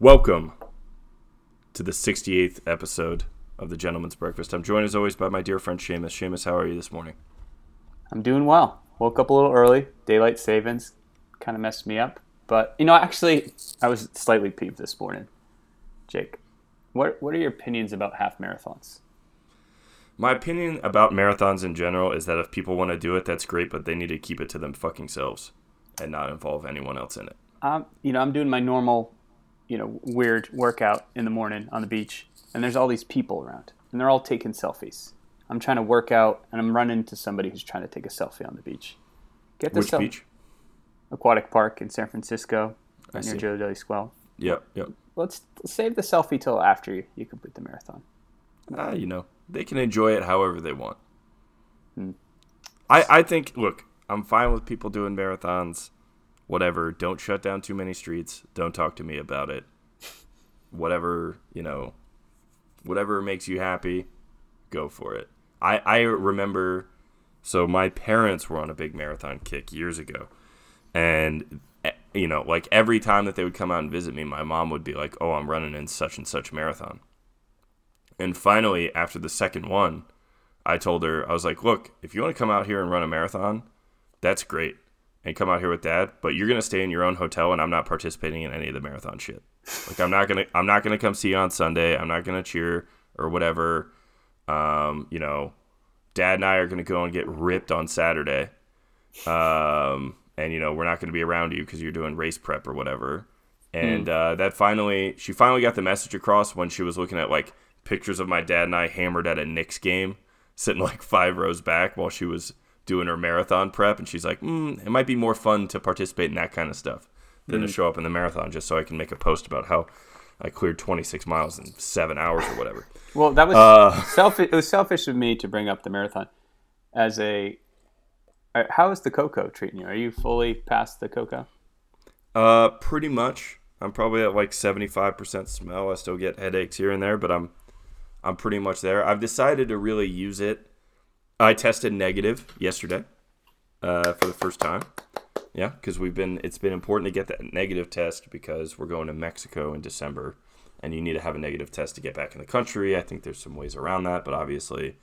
Welcome to the 68th episode of the Gentleman's Breakfast. I'm joined as always by my dear friend Seamus. Seamus, how are you this morning? I'm doing well. Woke up a little early. Daylight savings kind of messed me up. But, you know, actually, I was slightly peeved this morning. Jake, what, what are your opinions about half marathons? My opinion about marathons in general is that if people want to do it, that's great, but they need to keep it to them fucking selves and not involve anyone else in it. Um, you know, I'm doing my normal, you know, weird workout in the morning on the beach, and there's all these people around, and they're all taking selfies. I'm trying to work out, and I'm running into somebody who's trying to take a selfie on the beach. Get this Which selfie. beach? Aquatic Park in San Francisco, I near see. Ghirardelli Square. Yep, yep. Let's save the selfie till after you, you complete the marathon. Ah, you know, they can enjoy it however they want. Hmm. I, I think, look, I'm fine with people doing marathons, whatever. Don't shut down too many streets. Don't talk to me about it. Whatever, you know, whatever makes you happy, go for it. I, I remember, so my parents were on a big marathon kick years ago. And, eh, you know, like every time that they would come out and visit me, my mom would be like, oh, I'm running in such and such marathon. And finally, after the second one, I told her, I was like, look, if you want to come out here and run a marathon, that's great. And come out here with dad, but you're gonna stay in your own hotel and I'm not participating in any of the marathon shit. Like I'm not gonna I'm not gonna come see you on Sunday. I'm not gonna cheer or whatever. Um, you know, dad and I are gonna go and get ripped on Saturday. Um, and you know, we're not gonna be around you because you're doing race prep or whatever. And uh, that finally, she finally got the message across when she was looking at like pictures of my dad and I hammered at a Knicks game, sitting like five rows back while she was doing her marathon prep. And she's like, mm, it might be more fun to participate in that kind of stuff than to show up in the marathon just so I can make a post about how I cleared 26 miles in seven hours or whatever. Well, that was Uh, selfish. It was selfish of me to bring up the marathon as a. uh, How is the cocoa treating you? Are you fully past the cocoa? Uh, pretty much. I'm probably at like 75% smell. I still get headaches here and there, but I'm I'm pretty much there. I've decided to really use it. I tested negative yesterday uh, for the first time. Yeah, because we've been. It's been important to get that negative test because we're going to Mexico in December, and you need to have a negative test to get back in the country. I think there's some ways around that, but obviously,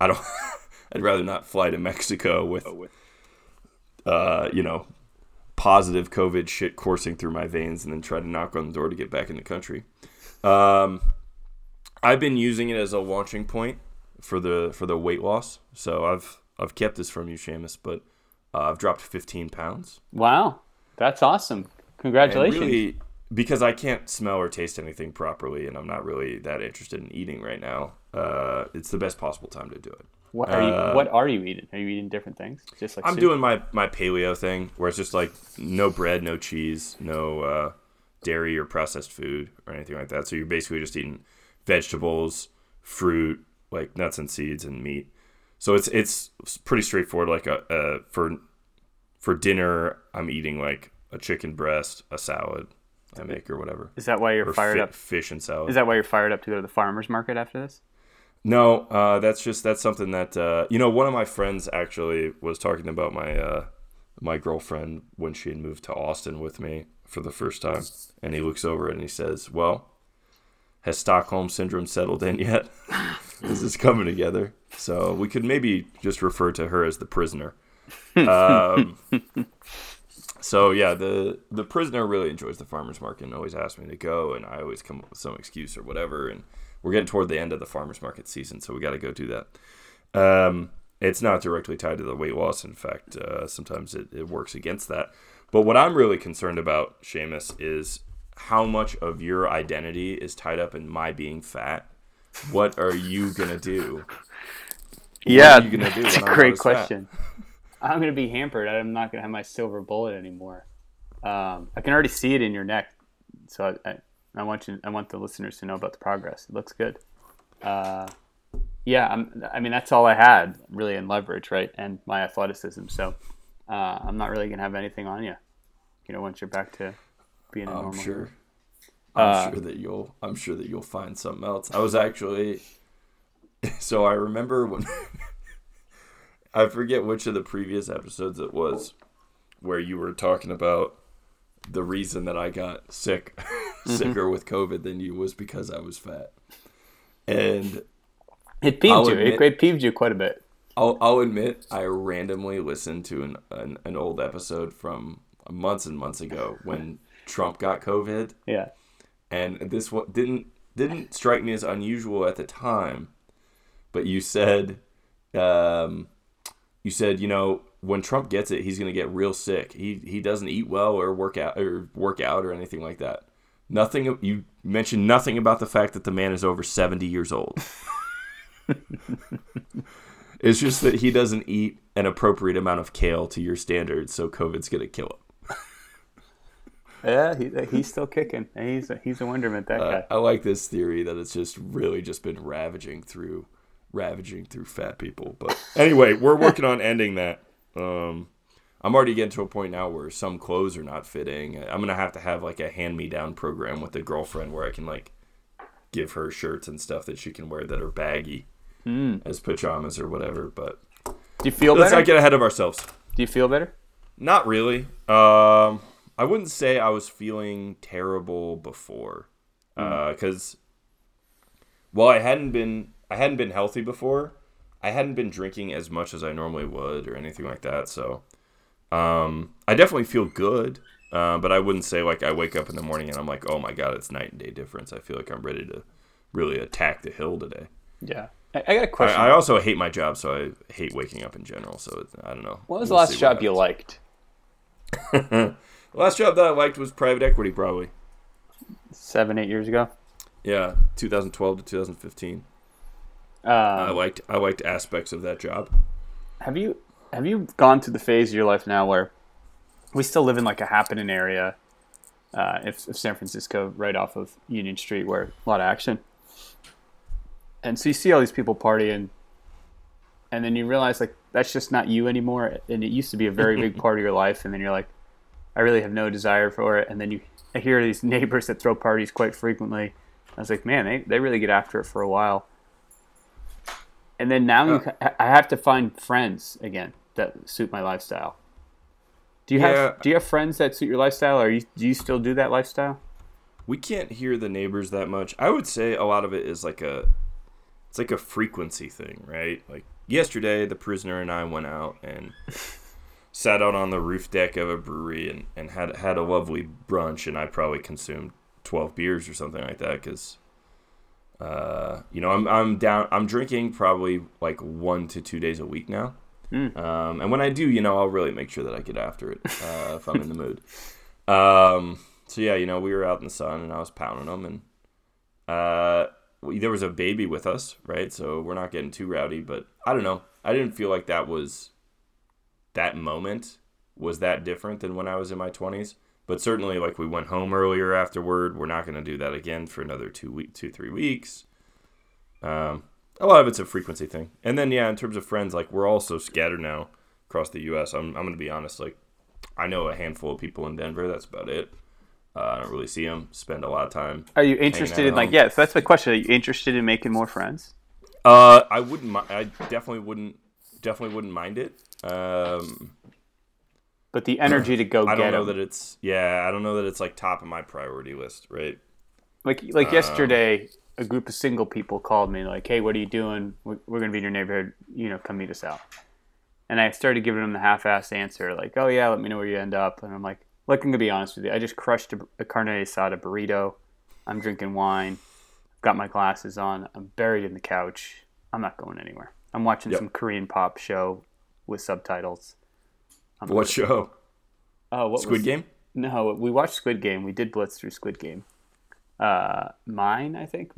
I don't. I'd rather not fly to Mexico with, uh, you know, positive COVID shit coursing through my veins and then try to knock on the door to get back in the country. Um, I've been using it as a launching point for the for the weight loss. So I've I've kept this from you, Seamus, but uh, I've dropped 15 pounds. Wow, that's awesome! Congratulations. really, because I can't smell or taste anything properly, and I'm not really that interested in eating right now. Uh, it's the best possible time to do it. what are you? uh, What are you eating? Are you eating different things? Just like I'm soup? doing my my paleo thing where it's just like no bread, no cheese, no uh, dairy or processed food or anything like that. So you're basically just eating vegetables, fruit, like nuts and seeds, and meat. So it's it's pretty straightforward. Like a, a for for dinner, I'm eating like a chicken breast, a salad I make or whatever, Is that why you're or fired fi- up? fish and salad. Is that why you're fired up to go to the farmers market after this? No, uh, that's just that's something that uh, you know. One of my friends actually was talking about my uh, my girlfriend when she had moved to Austin with me for the first time, and he looks over and he says, "Well, has Stockholm syndrome settled in yet? This is coming together?" So we could maybe just refer to her as the prisoner. Um, so yeah, the the prisoner really enjoys the farmers market and always asks me to go, and I always come up with some excuse or whatever. And we're getting toward the end of the farmers market season, so we got to go do that. Um, it's not directly tied to the weight loss. In fact, uh, sometimes it, it works against that. But what I'm really concerned about, Seamus, is how much of your identity is tied up in my being fat. What are you gonna do? Yeah, are you gonna do that's a when I'm great not as fat? question. I'm gonna be hampered. I'm not gonna have my silver bullet anymore. Um, I can already see it in your neck, so I, I, I want you. I want the listeners to know about the progress. It looks good. Uh, yeah, I'm, I mean that's all I had really in leverage, right, and my athleticism. So uh, I'm not really gonna have anything on you. You know, once you're back to being a I'm normal. sure. I'm Uh, sure that you'll. I'm sure that you'll find something else. I was actually. So I remember when. I forget which of the previous episodes it was, where you were talking about the reason that I got sick, mm-hmm. sicker with COVID than you was because I was fat, and it peeved I'll you. Admit, it peeved you quite a bit. I'll, I'll admit I randomly listened to an, an, an old episode from months and months ago when Trump got COVID. Yeah, and this didn't didn't strike me as unusual at the time, but you said, um, you said you know when Trump gets it, he's gonna get real sick. He he doesn't eat well or work out or work out or anything like that. Nothing. You mentioned nothing about the fact that the man is over seventy years old. it's just that he doesn't eat an appropriate amount of kale to your standards, so COVID's gonna kill him. Yeah, he, he's still kicking. He's a, he's a wonderment. That uh, guy. I like this theory that it's just really just been ravaging through ravaging through fat people. But anyway, we're working on ending that. Um, I'm already getting to a point now where some clothes are not fitting. I'm gonna have to have like a hand me down program with a girlfriend where I can like give her shirts and stuff that she can wear that are baggy mm. as pajamas or whatever. But do you feel let's better? not get ahead of ourselves. Do you feel better? Not really. Um, I wouldn't say I was feeling terrible before, because mm. uh, while I hadn't been I hadn't been healthy before, I hadn't been drinking as much as I normally would or anything like that. So um, I definitely feel good, uh, but I wouldn't say like I wake up in the morning and I'm like, oh my god, it's night and day difference. I feel like I'm ready to really attack the hill today. Yeah. I, got a question. I, I, also hate my job, so I hate waking up in general. So I don't know. What was we'll the last job you liked? last job that I liked was private equity, probably seven, eight years ago. Yeah, 2012 to 2015. Um, I liked I liked aspects of that job. Have you have you gone through the phase of your life now where we still live in like a happening area, uh, if, if San Francisco, right off of Union Street, where a lot of action, and so you see all these people partying, and then you realize like that's just not you anymore, and it used to be a very big part of your life, and then you're like, I really have no desire for it, and then you I hear these neighbors that throw parties quite frequently. I was like, man, they, they really get after it for a while and then now you, uh. I have to find friends again that suit my lifestyle. Do you yeah. have Do you have friends that suit your lifestyle, or you, do you still do that lifestyle? We can't hear the neighbors that much. I would say a lot of it is like a, it's like a frequency thing, right? Like yesterday, the prisoner and I went out and sat out on the roof deck of a brewery and, and had had a lovely brunch, and I probably consumed twelve beers or something like that because uh, you know, I'm I'm down. I'm drinking probably like one to two days a week now. Mm. Um, and when I do, you know, I'll really make sure that I get after it uh, if I'm in the mood. Um, so yeah, you know, we were out in the sun and I was pounding them, and uh, there was a baby with us, right? So we're not getting too rowdy, but I don't know. I didn't feel like that was that moment was that different than when I was in my 20s. But certainly, like we went home earlier afterward. We're not going to do that again for another two week, two three weeks. Um, a lot of it's a frequency thing. And then yeah, in terms of friends, like we're all so scattered now across the U.S. I'm I'm going to be honest. Like I know a handful of people in Denver. That's about it. Uh, I don't really see them. Spend a lot of time. Are you interested in like yeah? So that's my question. Are you interested in making more friends? Uh, I wouldn't. I definitely wouldn't. Definitely wouldn't mind it. Um, but the energy to go I don't know that it's yeah, I don't know that it's like top of my priority list, right? Like like um, yesterday, a group of single people called me like, "Hey, what are you doing? We're, we're going to be in your neighborhood. You know, come meet us out." And I started giving them the half-assed answer, like, "Oh yeah, let me know where you end up." And I'm like, "Look, I'm gonna be honest with you. I just crushed a, a carne asada burrito. I'm drinking wine. I've got my glasses on. I'm buried in the couch. I'm not going anywhere. I'm watching yep. some Korean pop show with subtitles." What show? Oh, what Squid was, Game? No, we watched Squid Game. We did blitz through Squid Game. Uh, mine, I think.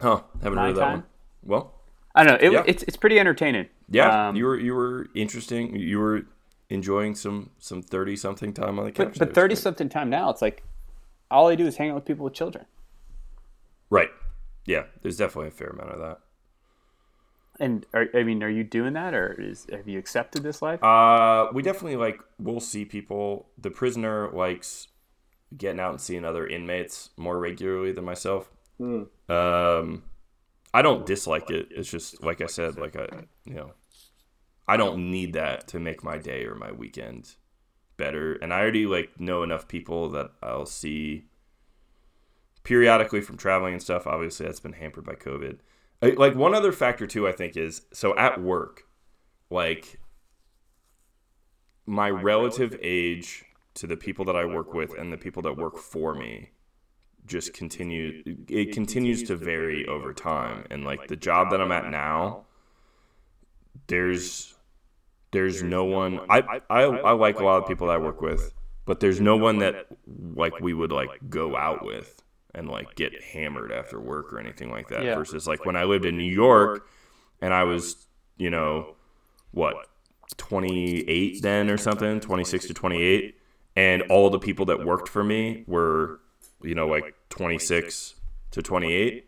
Huh? Haven't heard of that one. Well, I don't know. It, yeah. It's it's pretty entertaining. Yeah, um, you were you were interesting. You were enjoying some some thirty something time on the couch. But, but thirty something time now, it's like all I do is hang out with people with children. Right. Yeah. There's definitely a fair amount of that. And are, I mean, are you doing that, or is have you accepted this life? Uh, we definitely like we'll see people. The prisoner likes getting out and seeing other inmates more regularly than myself. Mm. Um, I don't dislike it. It's just like I said, like I, you know, I don't need that to make my day or my weekend better. And I already like know enough people that I'll see periodically from traveling and stuff. Obviously, that's been hampered by COVID. Like one other factor too, I think is so at work, like my relative age to the people that I work with and the people that work for me just continue it continues to vary over time. and like the job that I'm at now there's there's no one I, I I like a lot of people that I work with but there's no one that like we would like go out with and like get hammered after work or anything like that Yeah. versus like when I lived in New York and I was you know what 28 then or something 26 to 28 and all the people that worked for me were you know like 26 to 28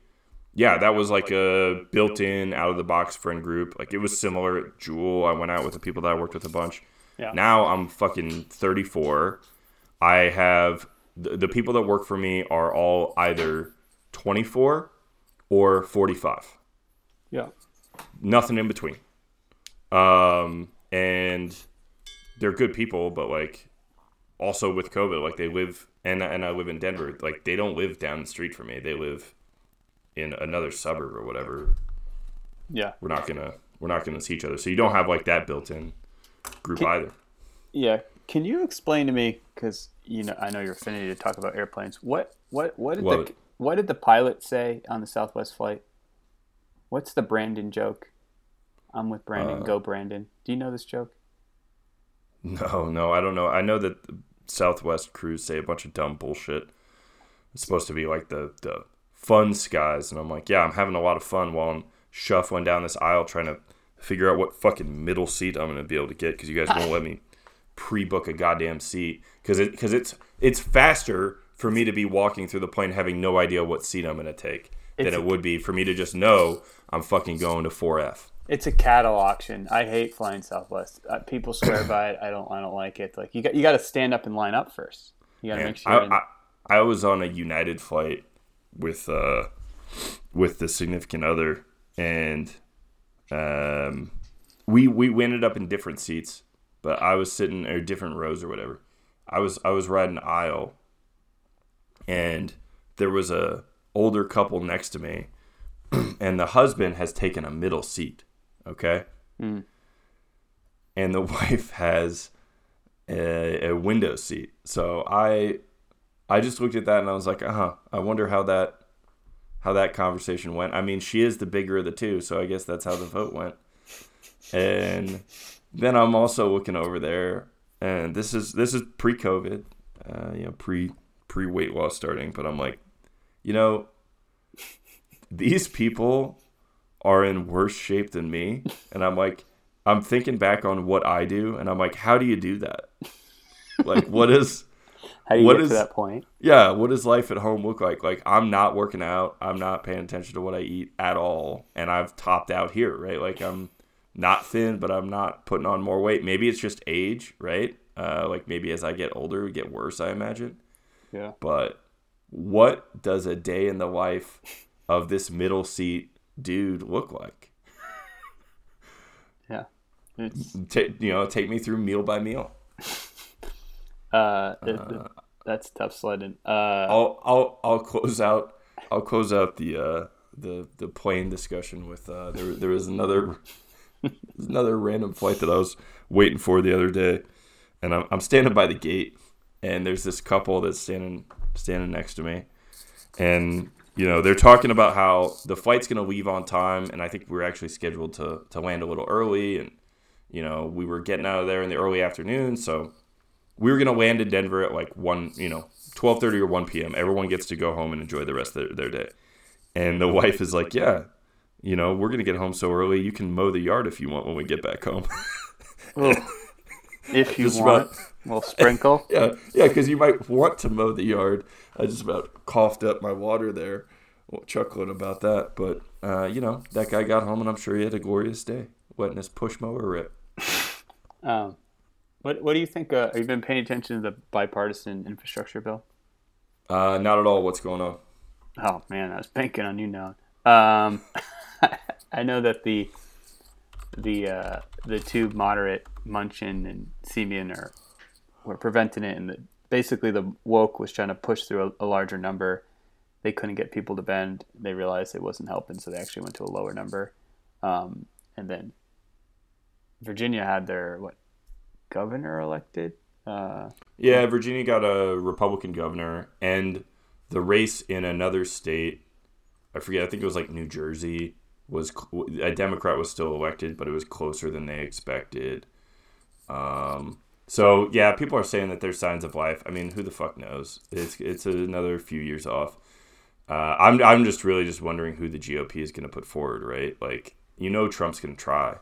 yeah that was like a built-in out of the box friend group. Like it was similar at jewel i went out with the people that i worked with a bunch. Yeah. now i'm fucking 34 i have the, the people that work for me are all either 24 or 45 Yeah. nothing in between. Um, and they're good people, but like also with COVID, like they live and and I live in Denver. Like they don't live down the street from me. They live in another suburb or whatever. Yeah. We're not gonna we're not gonna see each other. So you don't have like that built in group Can- either. Yeah. Can you explain to me because you know I know your affinity to talk about airplanes. What what what did What? the what did the pilot say on the Southwest flight? What's the Brandon joke? I'm with Brandon. Uh, Go Brandon. Do you know this joke? No, no, I don't know. I know that the Southwest crews say a bunch of dumb bullshit. It's supposed to be like the the fun skies, and I'm like, yeah, I'm having a lot of fun while I'm shuffling down this aisle trying to figure out what fucking middle seat I'm gonna be able to get because you guys won't let me pre-book a goddamn seat because it because it's it's faster for me to be walking through the plane having no idea what seat I'm gonna take than It's- it would be for me to just know I'm fucking going to 4F. It's a cattle auction. I hate flying Southwest. Uh, people swear by it. I don't. I don't like it. Like you got you got to stand up and line up first. You got to make sure. I, I, I was on a United flight with uh with the significant other, and um, we we ended up in different seats, but I was sitting or different rows or whatever. I was I was riding aisle, and there was a older couple next to me, and the husband has taken a middle seat. Okay, Mm. and the wife has a, a window seat. So I I just looked at that and I was like, uh huh. I wonder how that how that conversation went. I mean, she is the bigger of the two, so I guess that's how the vote went. And then I'm also looking over there, and this is this is pre-COVID, uh, you know, pre pre weight loss starting. But I'm like, you know, these people are in worse shape than me, and I'm like, I'm thinking back on what I do, and I'm like, how do you do that? Like, what is How do you what get is- to that point? yeah, what does life at home look like? Like I'm not working out, I'm not paying attention to what I eat at all, and I've topped out here, right? Like I'm not thin, but I'm not putting on more weight. Maybe it's just age, right? Uh, like maybe as I get older, we get worse, I imagine. Yeah. But what does a day in the life of this middle seat dude look like? Yeah. It's Ta you know, take me through meal by meal. uh, it- it- that's tough sledding. Uh, I'll I'll I'll close out I'll close out the uh the the plane discussion with uh there there was another another random flight that I was waiting for the other day and I'm I'm standing by the gate and there's this couple that's standing standing next to me and you know they're talking about how the flight's going to leave on time and I think we are actually scheduled to to land a little early and you know we were getting out of there in the early afternoon so we were gonna land in Denver at like one, you know, twelve thirty or one p.m. Everyone gets to go home and enjoy the rest of their, their day. And the wife is like, "Yeah, you know, we're gonna get home so early. You can mow the yard if you want when we get back home." if you just want, about- we'll sprinkle. yeah, yeah, because you might want to mow the yard. I just about coughed up my water there, chuckling about that. But uh, you know, that guy got home, and I'm sure he had a glorious day, letting his push mower rip. Um, what What do you think? Uh, have you been paying attention to the bipartisan infrastructure bill? Uh, not at all. What's going on? Oh man, I was banking on you now. Um, I know that the the uh, the two moderate Manchin and Sinema are were preventing it, and the, basically the woke was trying to push through a, a larger number. They couldn't get people to bend. They realized it wasn't helping, so they actually went to a lower number. Um, and then Virginia had their what governor elected. Uh, Yeah, Virginia got a Republican governor, and the race in another state, I forget, I think it was like New Jersey, was a Democrat was still elected, but it was closer than they expected. Um, so yeah, people are saying that there's signs of life. I mean, who the fuck knows? It's it's another few years off. Uh, I'm I'm just really just wondering who the GOP is going to put forward, right? Like you know, Trump's going to try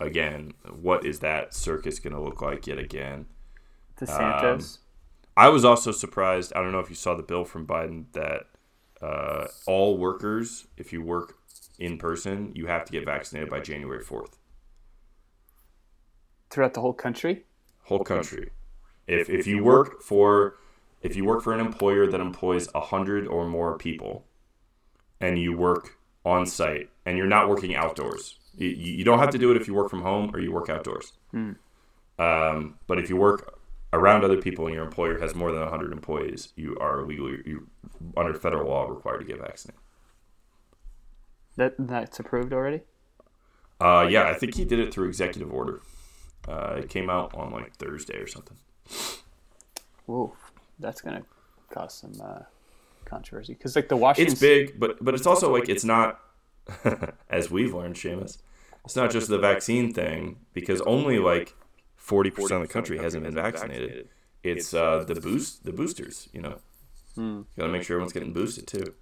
again. What is that circus going to look like yet again? DeSantis. I was also surprised. I don't know if you saw the bill from Biden that uh, all workers, if you work in person, you have to get vaccinated by January fourth. throughout the whole country. Whole country. If if you work for if you work for an employer that employs a hundred or more people, and you work on site, and you're not working outdoors, you, you don't have to do it if you work from home or you work outdoors. Um, but if you work around other people and your employer has more than 100 employees, you are legally, you, under federal law, required to get vaccinated. That that's approved already. Uh, yeah, I think he did it through executive order. Uh, it came out on like Thursday or something. Whoa, that's gonna cause some uh, controversy because like the Washington. It's big, but but it's also like it's not, as we've learned, Seamus. It's not just the vaccine thing because only like 40 percent of the country hasn't been vaccinated. It's uh, the boost, the boosters. You know, got to make sure everyone's getting boosted too.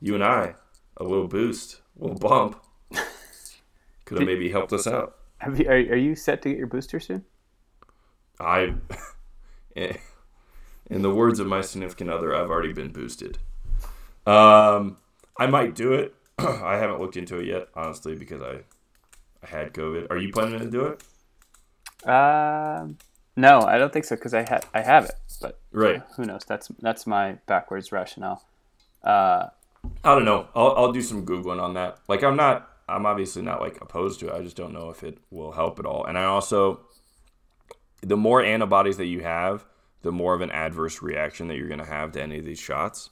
You and I, a little boost, a little bump, could have maybe helped us out. Have you, are, are you set to get your booster soon? I, in the words of my significant other, I've already been boosted. Um, I might do it. I haven't looked into it yet, honestly, because I, I had COVID. Are you planning to do it? Um, no, I don't think so because I ha- I have it, but Right. who knows? That's that's my backwards rationale. Uh, I don't know. I'll, I'll do some googling on that. Like, I'm not. I'm obviously not like opposed to it. I just don't know if it will help at all. And I also, the more antibodies that you have, the more of an adverse reaction that you're going to have to any of these shots.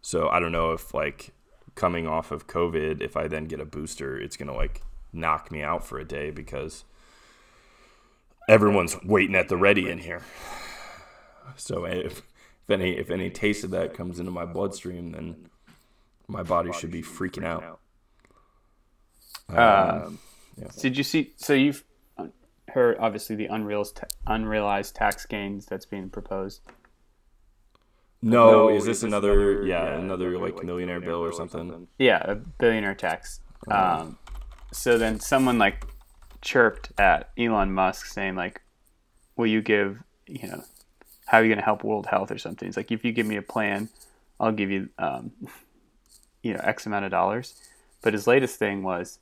So I don't know if like coming off of COVID, if I then get a booster, it's going to like knock me out for a day because everyone's waiting at the ready in here. So if, if any if any taste of that comes into my bloodstream, then my body should be freaking out. um, Did you see? So you've heard obviously the unrealized unrealized tax gains that's being proposed. No, is this another yeah another like millionaire bill or something? Yeah, a billionaire tax. Um, so then someone like chirped at Elon Musk saying like, "Will you give you know how are you going to help world health or something?" It's like, "If you give me a plan, I'll give you um, you know X amount of dollars." But his latest thing was,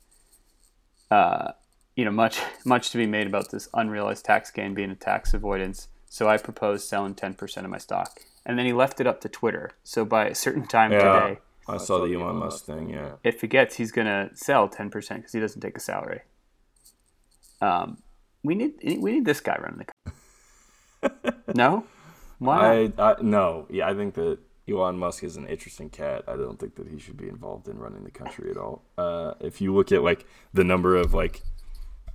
uh, you know, much much to be made about this unrealized tax gain being a tax avoidance. So I proposed selling ten percent of my stock, and then he left it up to Twitter. So by a certain time Yeah, today I saw the Elon Musk thing. Yeah, if he gets, he's gonna sell ten percent because he doesn't take a salary. Um, we need we need this guy running the. company. no, why? I, I no yeah I think that Elon Musk is an interesting cat. I don't think that he should be involved in running the country at all. Uh, if you look at like the number of like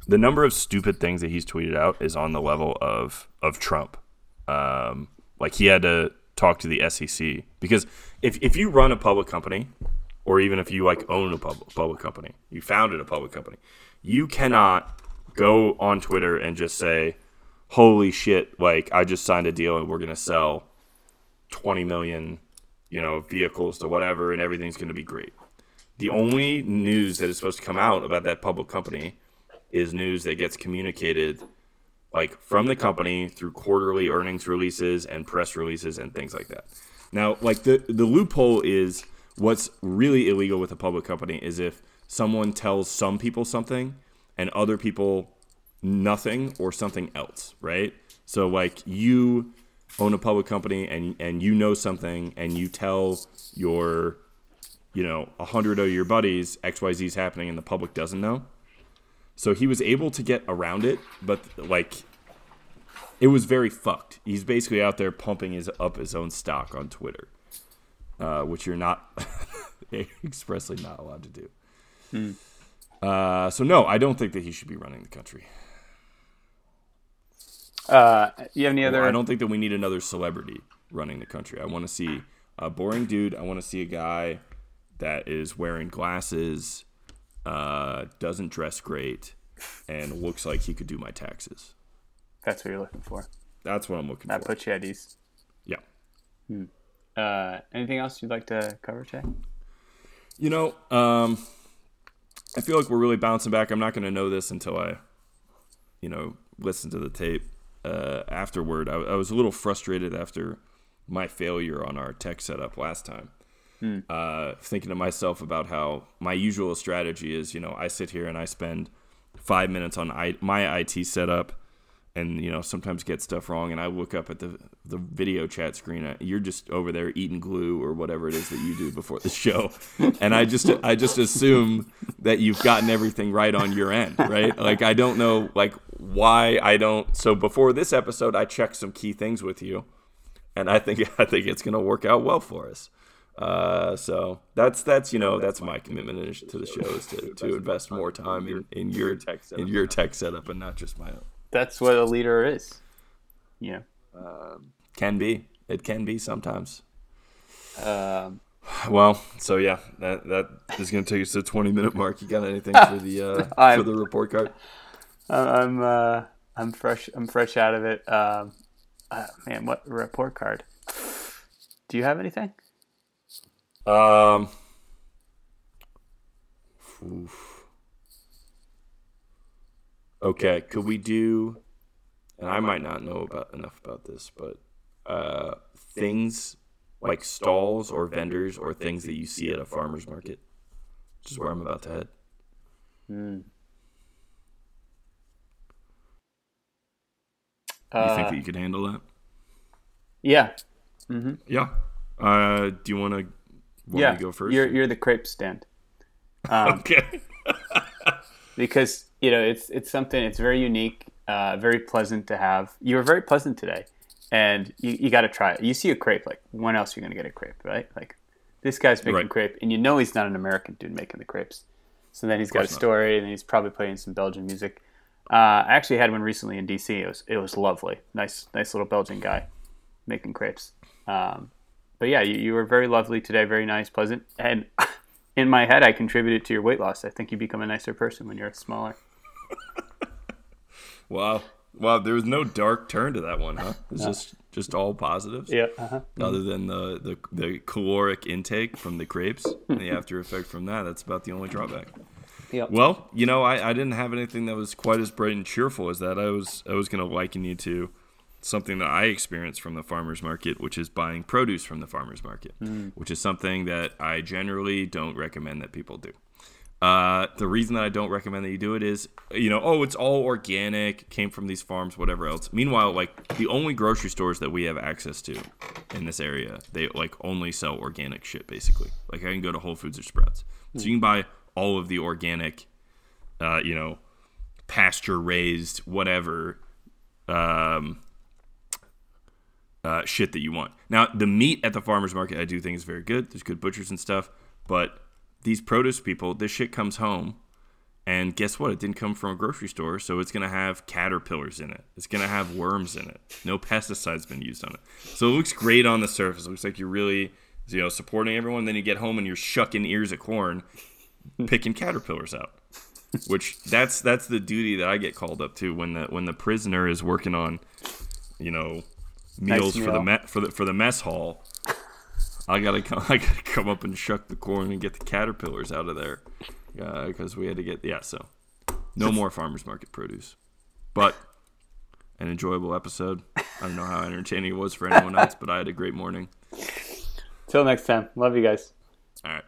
the number of stupid things that he's tweeted out is on the level of of Trump. Um, like he had to talk to the SEC because if if you run a public company, or even if you like own a public public company, you founded a public company, you cannot go on Twitter and just say, "Holy shit!" Like I just signed a deal and we're gonna sell twenty million, you know, vehicles to whatever, and everything's gonna be great. The only news that is supposed to come out about that public company is news that gets communicated like from the company through quarterly earnings releases and press releases and things like that. Now, like the the loophole is what's really illegal with a public company is if someone tells some people something and other people nothing or something else, right? So like you own a public company and and you know something and you tell your you know a hundred of your buddies XYZ is happening and the public doesn't know. So he was able to get around it, but like it was very fucked. He's basically out there pumping his up his own stock on Twitter, uh, which you're not expressly not allowed to do. Hmm. Uh, so no, I don't think that he should be running the country. Uh, you have any other? I don't think that we need another celebrity running the country. I want to see a boring dude. I want to see a guy that is wearing glasses, uh, doesn't dress great, and looks like he could do my taxes. That's what you're looking for. That's what I'm looking That for. puts you at ease. yeah. Uh, anything else you'd like to cover, Jay? You know, um, I feel like we're really bouncing back. I'm not going to know this until I, you know, listen to the tape uh, afterward. I, I was a little frustrated after my failure on our tech setup last time. Uh, thinking to myself about how my usual strategy is, you know, I sit here and I spend five minutes on I, my IT setup, and you know sometimes get stuff wrong, and I look up at the the video chat screen. uh, You're just over there eating glue or whatever it is that you do before the show, and I just I just assume that you've gotten everything right on your end, right? Like I don't know like why I don't. So before this episode, I checked some key things with you, and I think I think it's gonna work out well for us. Uh, so that's that's you know that's my commitment to the show is to, to invest more time in, in your in your tech setup and not just my own. That's what a leader is. You Can be it can be sometimes. um, Well, so yeah, that that is going to take us to the twenty minute mark. You got anything for the uh, for the report card? I- I'm uh, I'm fresh. I'm fresh out of it. Um, uh, man, what report card? Do you have anything? Um. oof. Okay, could we do? And I might not know about enough about this, but uh, things like stalls or vendors or things that you see at a farmer's market, which is where I'm about to head. You think Uh, that you could handle that? yeah, Mm-hmm. Yeah. Uh, do you want to? Yeah. go first? You're you're the crepe stand. Um, okay. Because you know it's it's something it's very unique uh, very pleasant to have. You were very pleasant today and you, you got to try it. You see a crepe like when else are you going to get a crepe right? Like this guy's making Right. crepe and you know he's not an american dude making the crepes. So then he's got a course not. story and he's probably playing some belgian music. Uh, i actually had one recently in dc it was it was lovely. Nice nice little belgian guy making crepes. Um, but yeah you, you were very lovely today very nice pleasant and in my head i contributed to your weight loss i think you become a nicer person when you're smaller Wow. Wow. There was no dark turn to that one, huh? It's just just all positives. yeah uh-huh. Other than the, the the caloric intake from the crepes and the after effect from that, that's about the only drawback. Yep. Well, you know, I, I didn't have anything that was quite as bright and cheerful as that. I was I was going to liken you to something that I experience from the farmers market, which is buying produce from the farmers market, which is something that I generally don't recommend that people do. Uh, the reason that I don't recommend that you do it is, you know, oh, it's all organic, came from these farms, whatever else. Meanwhile, like the only grocery stores that we have access to in this area, they like only sell organic shit, basically. Like I can go to Whole Foods or Sprouts, so you can buy all of the organic, uh, you know, pasture raised, whatever, um, uh, shit that you want. Now, the meat at the farmer's market, I do think is very good. There's good butchers and stuff. But these produce people, this shit comes home. And guess what? It didn't come from a grocery store. So it's to have caterpillars in it. It's to have worms in it. No pesticides been used on it. So it looks great on the surface. It looks like you're really, you know, supporting everyone. Then you get home and you're shucking ears of corn, picking caterpillars out which that's that's the duty that I get called up to when the when the prisoner is working on, you know, meals for the me, for the for the mess hall. I gotta come. I gotta come up and shuck the corn and get the caterpillars out of there, uh, because we had to get yeah. So, no more farmers market produce, but an enjoyable episode. I don't know how entertaining it was for anyone else, but I had a great morning. till next time love you guys All right.